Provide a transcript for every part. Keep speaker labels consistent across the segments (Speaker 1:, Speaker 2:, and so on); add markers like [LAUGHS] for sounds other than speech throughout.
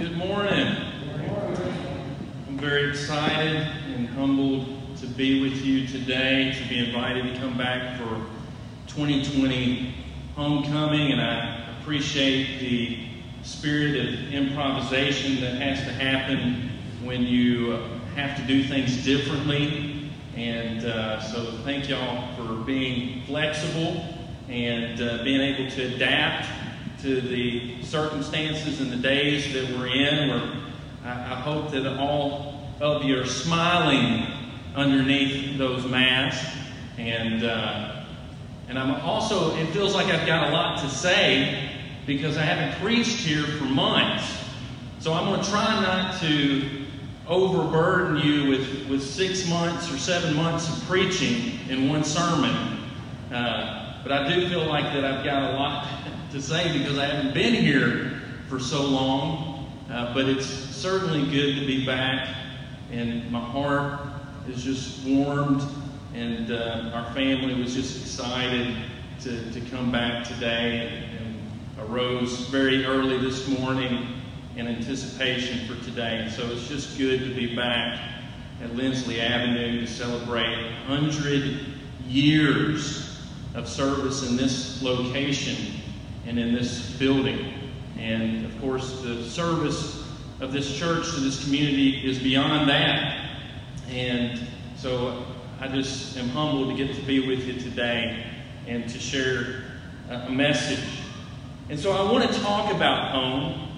Speaker 1: Good morning. I'm very excited and humbled to be with you today, to be invited to come back for 2020 homecoming, and I appreciate the spirit of improvisation that has to happen when you have to do things differently. And uh, so, thank y'all for being flexible and uh, being able to adapt to the circumstances and the days that we're in. Where I, I hope that all of you are smiling underneath those masks. And, uh, and I'm also, it feels like I've got a lot to say because I haven't preached here for months. So I'm going to try not to overburden you with, with six months or seven months of preaching in one sermon. Uh, but I do feel like that I've got a lot [LAUGHS] to say because I haven't been here for so long. Uh, but it's certainly good to be back, and my heart is just warmed, and uh, our family was just excited to, to come back today and, and arose very early this morning in anticipation for today. So it's just good to be back at Lindsley Avenue to celebrate 100 years of service in this location and in this building. And of course, the service of this church to this community is beyond that. And so I just am humbled to get to be with you today and to share a message. And so I want to talk about home.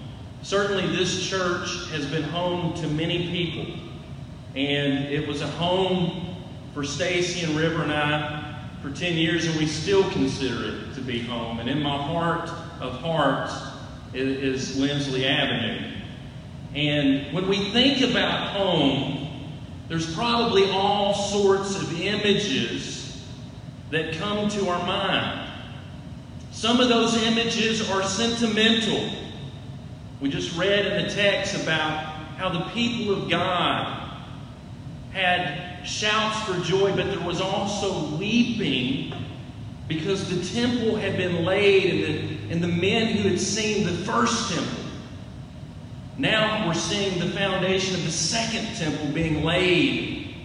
Speaker 1: Certainly, this church has been home to many people. And it was a home for Stacy and River and I for 10 years, and we still consider it to be home. And in my heart of hearts is Lindsley Avenue. And when we think about home, there's probably all sorts of images that come to our mind. Some of those images are sentimental. We just read in the text about how the people of God had shouts for joy, but there was also weeping because the temple had been laid and the, and the men who had seen the first temple. Now we're seeing the foundation of the second temple being laid.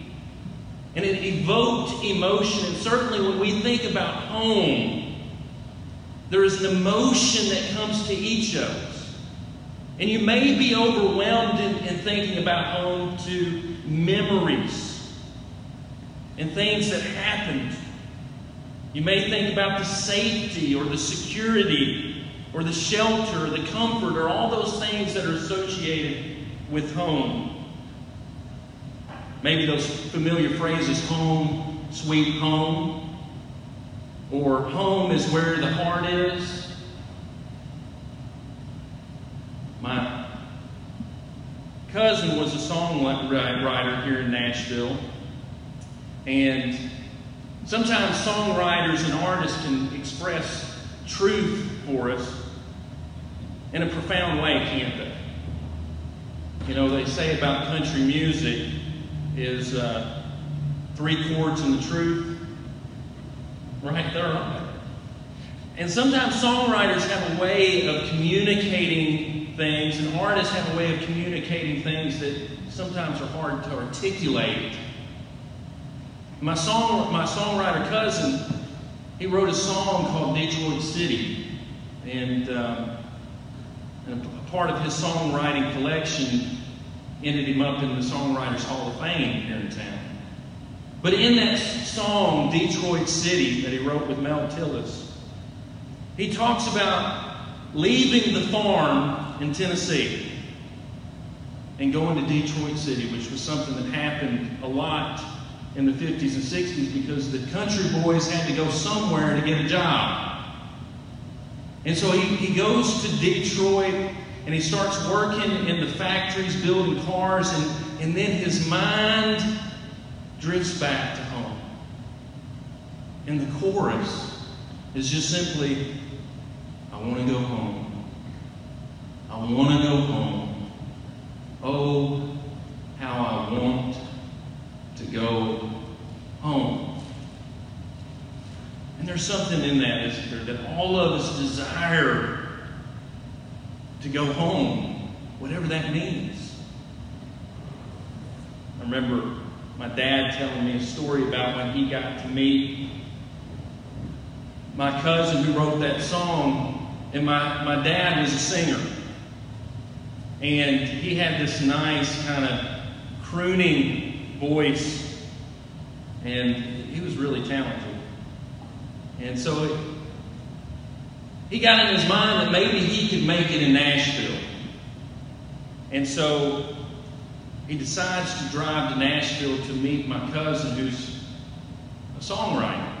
Speaker 1: And it evoked emotion. And certainly when we think about home, there is an emotion that comes to each of us. And you may be overwhelmed in, in thinking about home to memories and things that happened. You may think about the safety or the security or the shelter or the comfort or all those things that are associated with home. Maybe those familiar phrases home, sweet home, or home is where the heart is. My cousin was a songwriter here in Nashville. And sometimes songwriters and artists can express truth for us in a profound way, can't they? You know, they say about country music is uh, three chords and the truth. Right there, And sometimes songwriters have a way of communicating things, and artists have a way of communicating things that sometimes are hard to articulate my song, my songwriter cousin, he wrote a song called Detroit City, and, um, and a part of his songwriting collection ended him up in the Songwriters Hall of Fame here in town. But in that song, Detroit City, that he wrote with Mel Tillis, he talks about leaving the farm in Tennessee and going to Detroit City, which was something that happened a lot in the 50s and 60s because the country boys had to go somewhere to get a job. And so he, he goes to Detroit and he starts working in the factories building cars, and, and then his mind drifts back to home. And the chorus is just simply, I want to go home. I want to go home. Oh, how I want to go home. And there's something in that, isn't there, that all of us desire to go home. whatever that means. I remember my dad telling me a story about when he got to meet my cousin who wrote that song. And my, my dad was a singer. And he had this nice kind of crooning voice. And he was really talented. And so he got in his mind that maybe he could make it in Nashville. And so he decides to drive to Nashville to meet my cousin, who's a songwriter.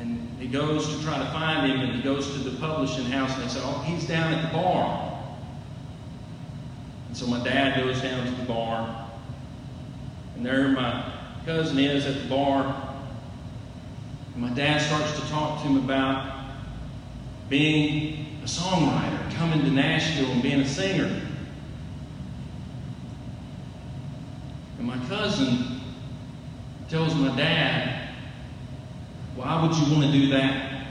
Speaker 1: And he goes to try to find him, and he goes to the publishing house, and they say, Oh, he's down at the bar. And so my dad goes down to the bar, and there my cousin is at the bar. And my dad starts to talk to him about being a songwriter, coming to Nashville and being a singer. And my cousin tells my dad, Why would you want to do that?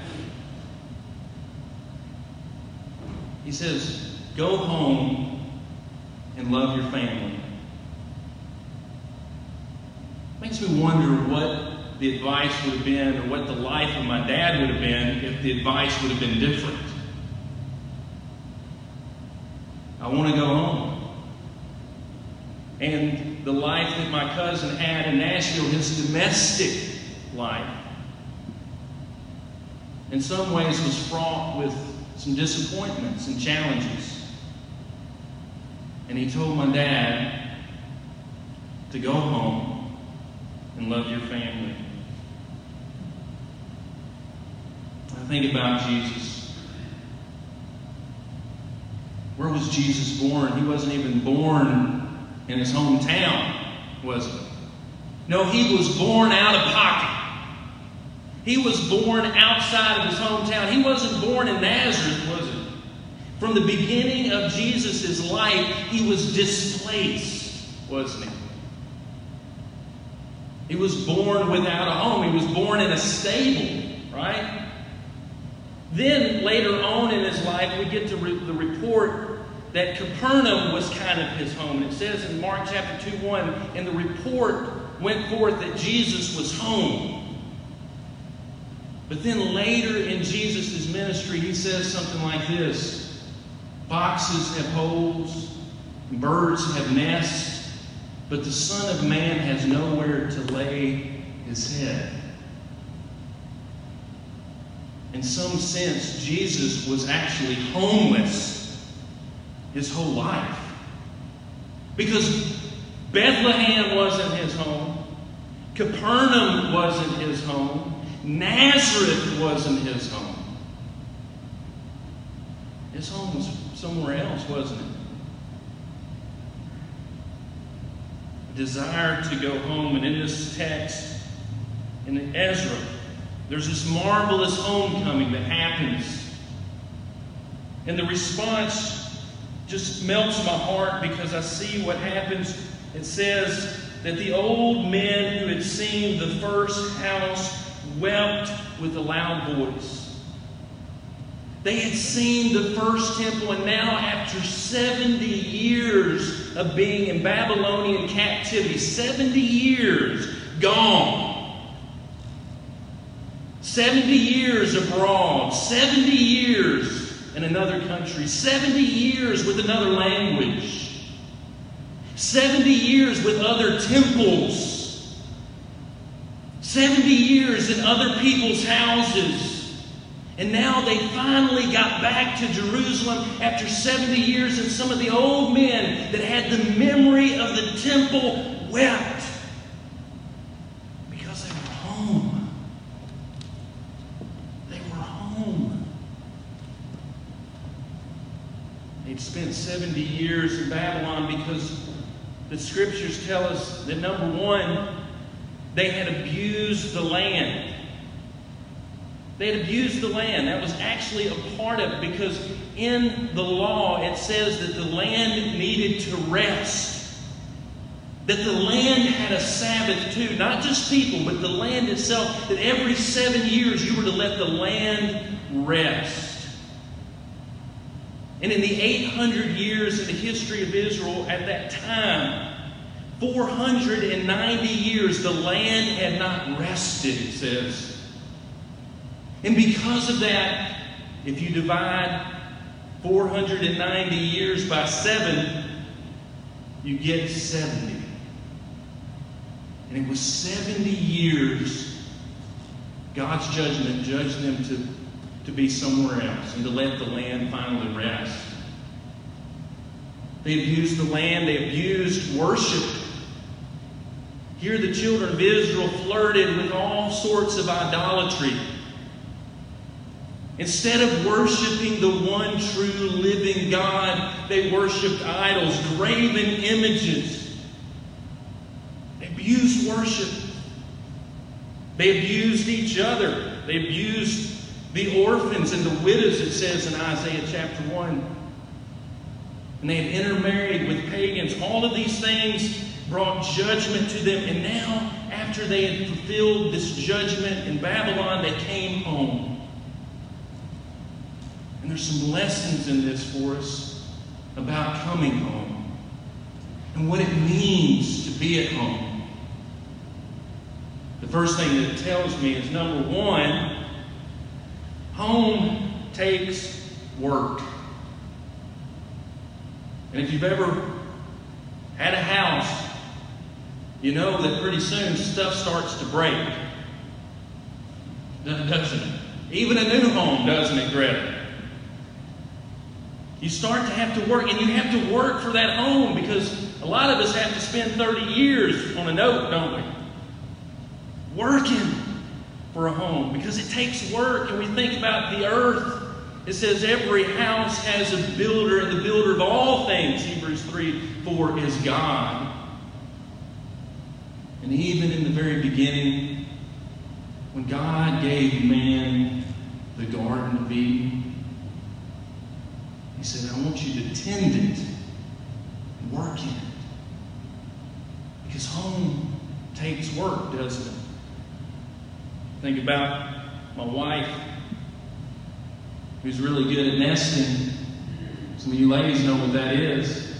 Speaker 1: He says, Go home and love your family. Me wonder what the advice would have been or what the life of my dad would have been if the advice would have been different. I want to go home. And the life that my cousin had in Nashville, his domestic life, in some ways was fraught with some disappointments and challenges. And he told my dad to go home and love your family. I think about Jesus. Where was Jesus born? He wasn't even born in his hometown, was he? No, he was born out of pocket. He was born outside of his hometown. He wasn't born in Nazareth, was he? From the beginning of Jesus' life, he was displaced, wasn't he? He was born without a home. He was born in a stable, right? Then later on in his life, we get to re- the report that Capernaum was kind of his home. And it says in Mark chapter 2 1, and the report went forth that Jesus was home. But then later in Jesus' ministry, he says something like this Boxes have holes, birds have nests, but the Son of Man has nowhere to lay his head. In some sense, Jesus was actually homeless his whole life. Because Bethlehem wasn't his home, Capernaum wasn't his home, Nazareth wasn't his home. His home was somewhere else, wasn't it? Desire to go home. And in this text, in Ezra, there's this marvelous homecoming that happens. And the response just melts my heart because I see what happens. It says that the old men who had seen the first house wept with a loud voice. They had seen the first temple, and now, after 70 years of being in Babylonian captivity, 70 years gone, 70 years abroad, 70 years in another country, 70 years with another language, 70 years with other temples, 70 years in other people's houses. And now they finally got back to Jerusalem after 70 years, and some of the old men that had the memory of the temple wept because they were home. They were home. They'd spent 70 years in Babylon because the scriptures tell us that number one, they had abused the land. They had abused the land. That was actually a part of it because in the law it says that the land needed to rest. That the land had a Sabbath too, not just people, but the land itself. That every seven years you were to let the land rest. And in the 800 years of the history of Israel at that time, 490 years, the land had not rested, it says. And because of that, if you divide 490 years by 7, you get 70. And it was 70 years God's judgment judged them to, to be somewhere else and to let the land finally rest. They abused the land, they abused worship. Here, the children of Israel flirted with all sorts of idolatry. Instead of worshiping the one true living God, they worshiped idols, graven images. They abused worship. They abused each other. They abused the orphans and the widows, it says in Isaiah chapter 1. And they had intermarried with pagans. All of these things brought judgment to them. And now, after they had fulfilled this judgment in Babylon, they came home. And there's some lessons in this for us about coming home and what it means to be at home. The first thing that it tells me is number one, home takes work. And if you've ever had a house, you know that pretty soon stuff starts to break. [LAUGHS] Doesn't it? Even a new home, doesn't it, Greta? You start to have to work, and you have to work for that home because a lot of us have to spend 30 years on a note, don't we? Working for a home because it takes work. And we think about the earth. It says every house has a builder, and the builder of all things, Hebrews 3 4, is God. And even in the very beginning, when God gave man the Garden of Eden, he said, I want you to tend it work in it. Because home takes work, doesn't it? Think about my wife, who's really good at nesting. Some of you ladies know what that is.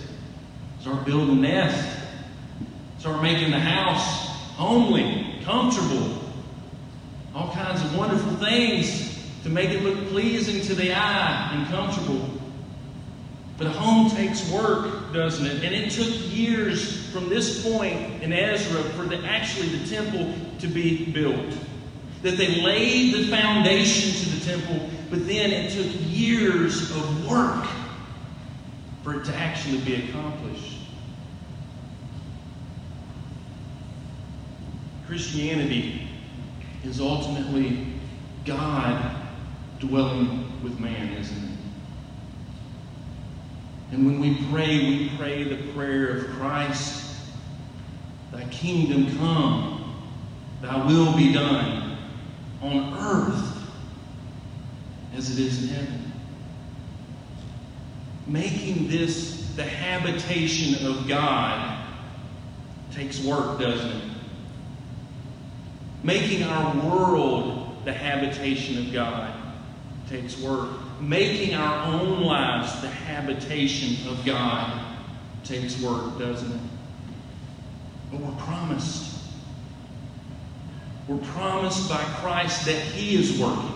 Speaker 1: Start building nest. Start making the house homely, comfortable. All kinds of wonderful things to make it look pleasing to the eye and comfortable. But home takes work, doesn't it? And it took years from this point in Ezra for the, actually the temple to be built. That they laid the foundation to the temple, but then it took years of work for it to actually be accomplished. Christianity is ultimately God dwelling with man, isn't it? And when we pray, we pray the prayer of Christ Thy kingdom come, Thy will be done on earth as it is in heaven. Making this the habitation of God takes work, doesn't it? Making our world the habitation of God takes work making our own lives the habitation of God takes work, doesn't it? But we're promised. We're promised by Christ that He is working.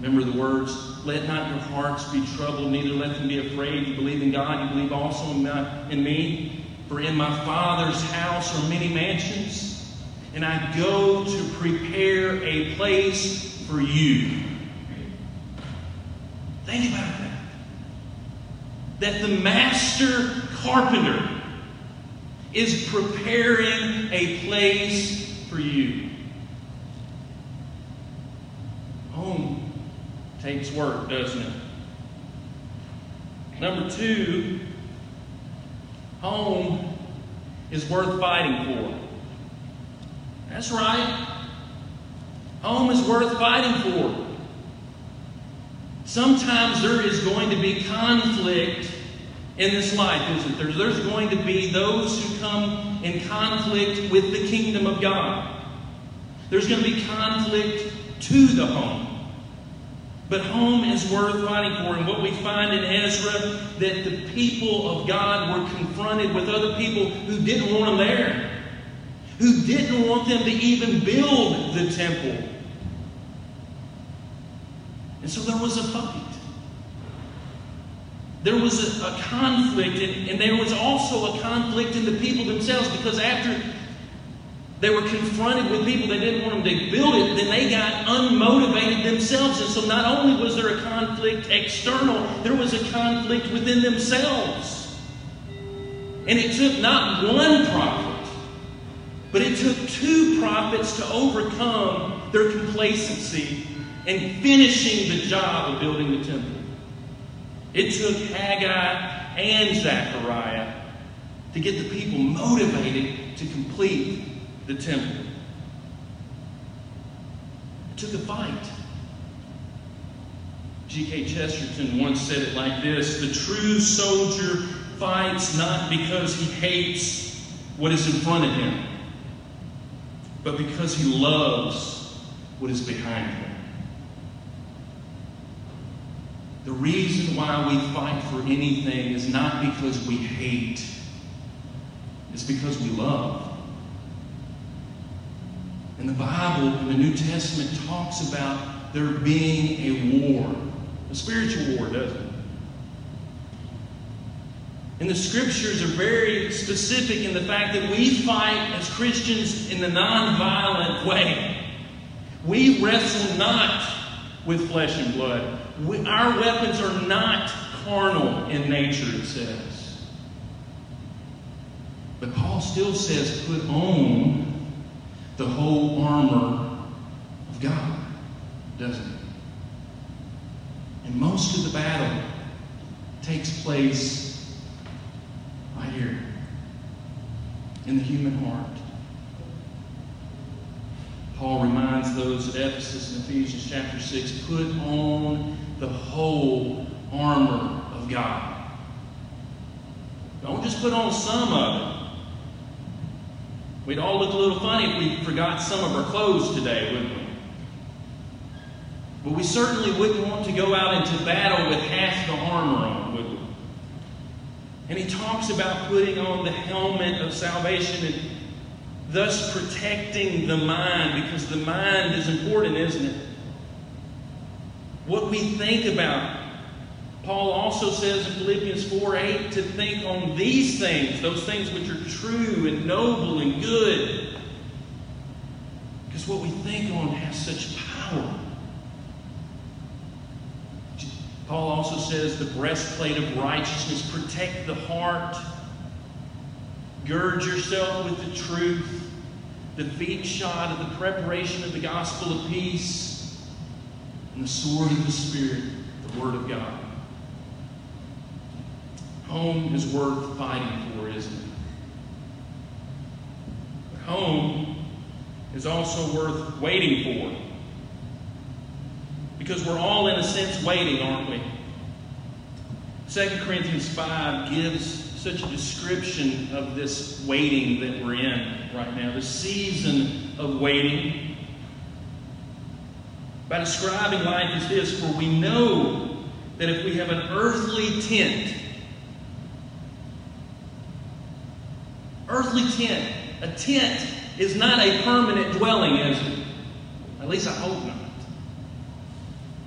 Speaker 1: Remember the words, let not your hearts be troubled, neither let them be afraid. You believe in God, you believe also in, my, in me. For in my Father's house are many mansions, and I go to prepare a place for you. Think about that. That the master carpenter is preparing a place for you. Home takes work, doesn't it? Number two, home is worth fighting for. That's right. Home is worth fighting for. Sometimes there is going to be conflict in this life, isn't there? There's going to be those who come in conflict with the kingdom of God. There's going to be conflict to the home. But home is worth fighting for. And what we find in Ezra, that the people of God were confronted with other people who didn't want them there, who didn't want them to even build the temple. And so there was a fight. There was a, a conflict, and, and there was also a conflict in the people themselves because after they were confronted with people that didn't want them to build it, then they got unmotivated themselves. And so not only was there a conflict external, there was a conflict within themselves. And it took not one prophet, but it took two prophets to overcome their complacency and finishing the job of building the temple. It took Haggai and Zechariah to get the people motivated to complete the temple. It took a fight. G.K. Chesterton once said it like this The true soldier fights not because he hates what is in front of him, but because he loves what is behind him. The reason why we fight for anything is not because we hate, it's because we love. And the Bible in the New Testament talks about there being a war, a spiritual war, doesn't it? And the scriptures are very specific in the fact that we fight as Christians in the nonviolent way. We wrestle not with flesh and blood. We, our weapons are not carnal in nature, it says. But Paul still says, put on the whole armor of God, doesn't it? And most of the battle takes place right here in the human heart. Paul reminds those at Ephesus in Ephesians chapter 6 put on the whole armor of God. Don't just put on some of it. We'd all look a little funny if we forgot some of our clothes today, wouldn't we? But we certainly wouldn't want to go out into battle with half the armor on, would we? And he talks about putting on the helmet of salvation and thus protecting the mind because the mind is important, isn't it? What we think about Paul also says in Philippians 4 8 to think on these things, those things which are true and noble and good. Because what we think on has such power. Paul also says the breastplate of righteousness, protect the heart, gird yourself with the truth, the feet shod of the preparation of the gospel of peace, and the sword of the Spirit, the Word of God. Home is worth fighting for, isn't it? But home is also worth waiting for. Because we're all, in a sense, waiting, aren't we? 2 Corinthians 5 gives such a description of this waiting that we're in right now, the season of waiting. By describing life as this, for we know that if we have an earthly tent, earthly tent. A tent is not a permanent dwelling, is it? At least I hope not.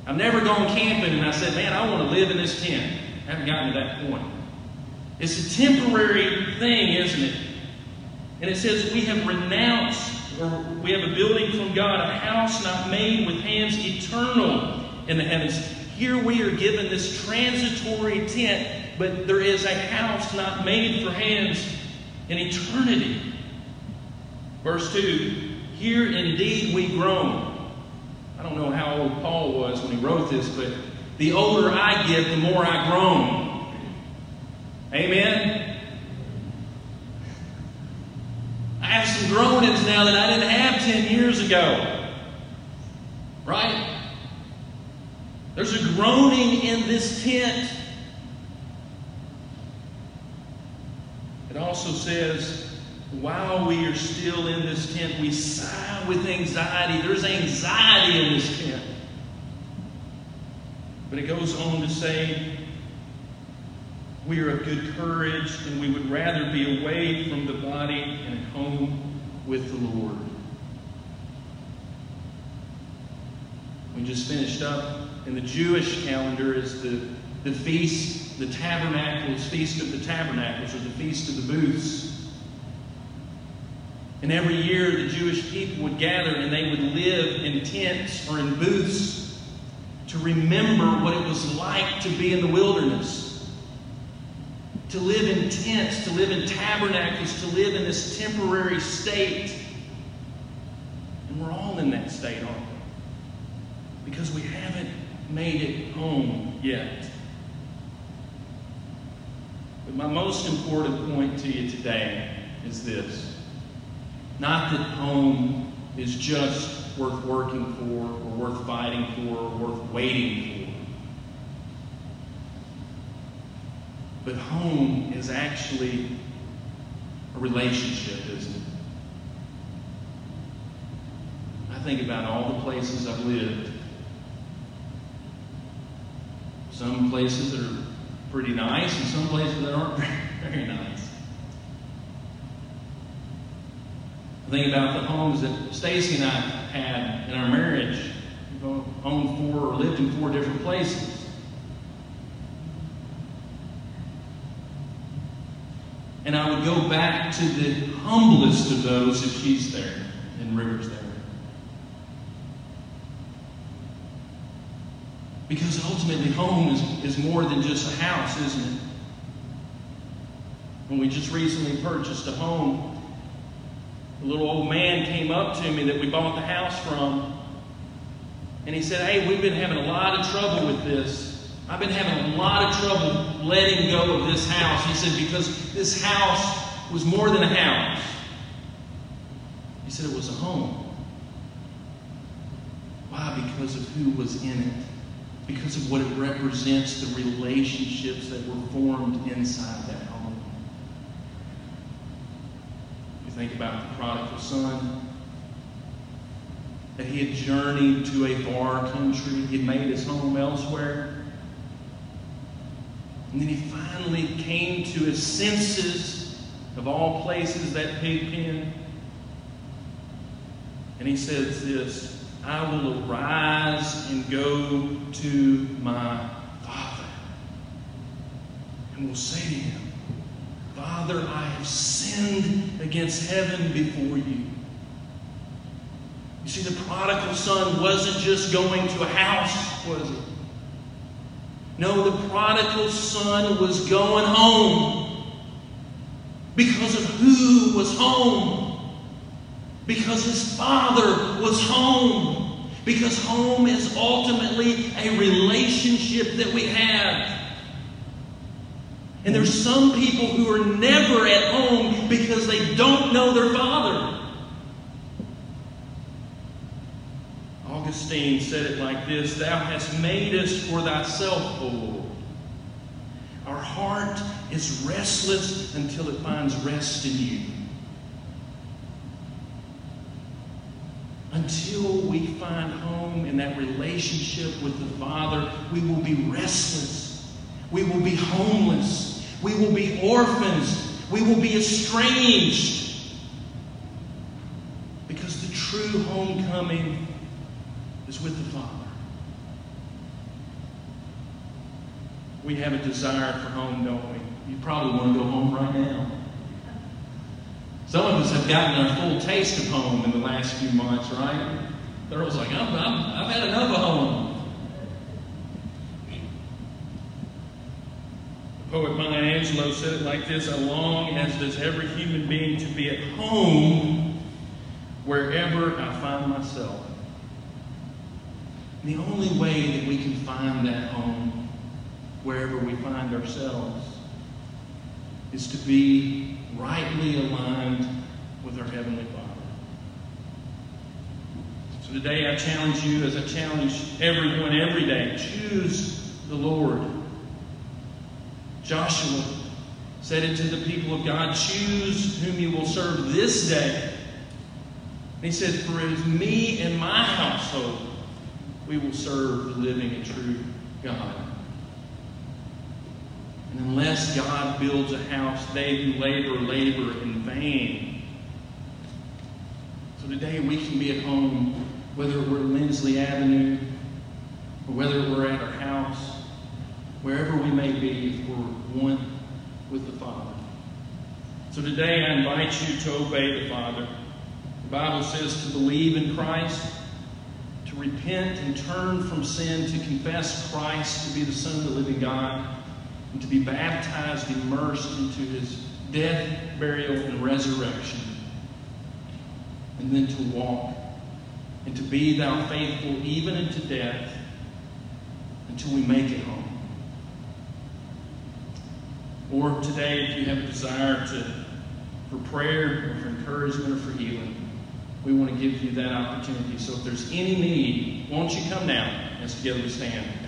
Speaker 1: I've never gone camping and I said, man, I want to live in this tent. I haven't gotten to that point. It's a temporary thing, isn't it? And it says we have renounced, or we have a building from God, a house not made with hands, eternal in the heavens. Here we are given this transitory tent, but there is a house not made for hands in eternity. Verse 2 Here indeed we groan. I don't know how old Paul was when he wrote this, but the older I get, the more I groan. Amen? I have groanings now that I didn't have 10 years ago. Right? There's a groaning in this tent. It also says, while we are still in this tent, we sigh with anxiety. There's anxiety in this tent. But it goes on to say, we are of good courage, and we would rather be away from the body and at home with the Lord. We just finished up in the Jewish calendar is the, the feast, the tabernacles, feast of the tabernacles, or the feast of the booths. And every year the Jewish people would gather and they would live in tents or in booths to remember what it was like to be in the wilderness to live in tents, to live in tabernacles, to live in this temporary state. And we're all in that state, aren't we? Because we haven't made it home yet. But my most important point to you today is this not that home is just worth working for, or worth fighting for, or worth waiting for. But home is actually a relationship, isn't it? I think about all the places I've lived. Some places that are pretty nice, and some places that aren't [LAUGHS] very nice. I think about the homes that Stacy and I had in our marriage. We owned four or lived in four different places. And I would go back to the humblest of those if she's there and River's there. Because ultimately, home is, is more than just a house, isn't it? When we just recently purchased a home, a little old man came up to me that we bought the house from, and he said, Hey, we've been having a lot of trouble with this. I've been having a lot of trouble letting go of this house. He said, because this house was more than a house. He said it was a home. Why? Because of who was in it. Because of what it represents, the relationships that were formed inside that home. You think about the prodigal son, that he had journeyed to a far country, he had made his home elsewhere. And then he finally came to his senses of all places, that pig pen. And he says this I will arise and go to my father. And will say to him, Father, I have sinned against heaven before you. You see, the prodigal son wasn't just going to a house, was it? No, the prodigal son was going home because of who was home. Because his father was home. Because home is ultimately a relationship that we have. And there's some people who are never at home because they don't know their father. Augustine said it like this Thou hast made us for thyself, O Lord. Our heart is restless until it finds rest in you. Until we find home in that relationship with the Father, we will be restless. We will be homeless. We will be orphans. We will be estranged. Because the true homecoming is with the Father. We have a desire for home, don't we? You probably want to go home right now. Some of us have gotten our full taste of home in the last few months, right? Thurl's like, I'm, I'm, I've had enough of home. The poet Maya Angelou said it like this I long, as does every human being, to be at home wherever I find myself. The only way that we can find that home, wherever we find ourselves, is to be rightly aligned with our Heavenly Father. So today I challenge you, as I challenge everyone every day, choose the Lord. Joshua said it to the people of God choose whom you will serve this day. And he said, For it is me and my household we will serve the living and true God. And unless God builds a house, they who labor, labor in vain. So today we can be at home, whether we're Lindsley Avenue, or whether we're at our house, wherever we may be, we're one with the Father. So today I invite you to obey the Father. The Bible says to believe in Christ, repent and turn from sin, to confess Christ to be the Son of the living God, and to be baptized, immersed into his death, burial, and resurrection. And then to walk and to be thou faithful even unto death until we make it home. Or today, if you have a desire to, for prayer or for encouragement or for healing, we want to give you that opportunity. So if there's any need, won't you come now as together we stand?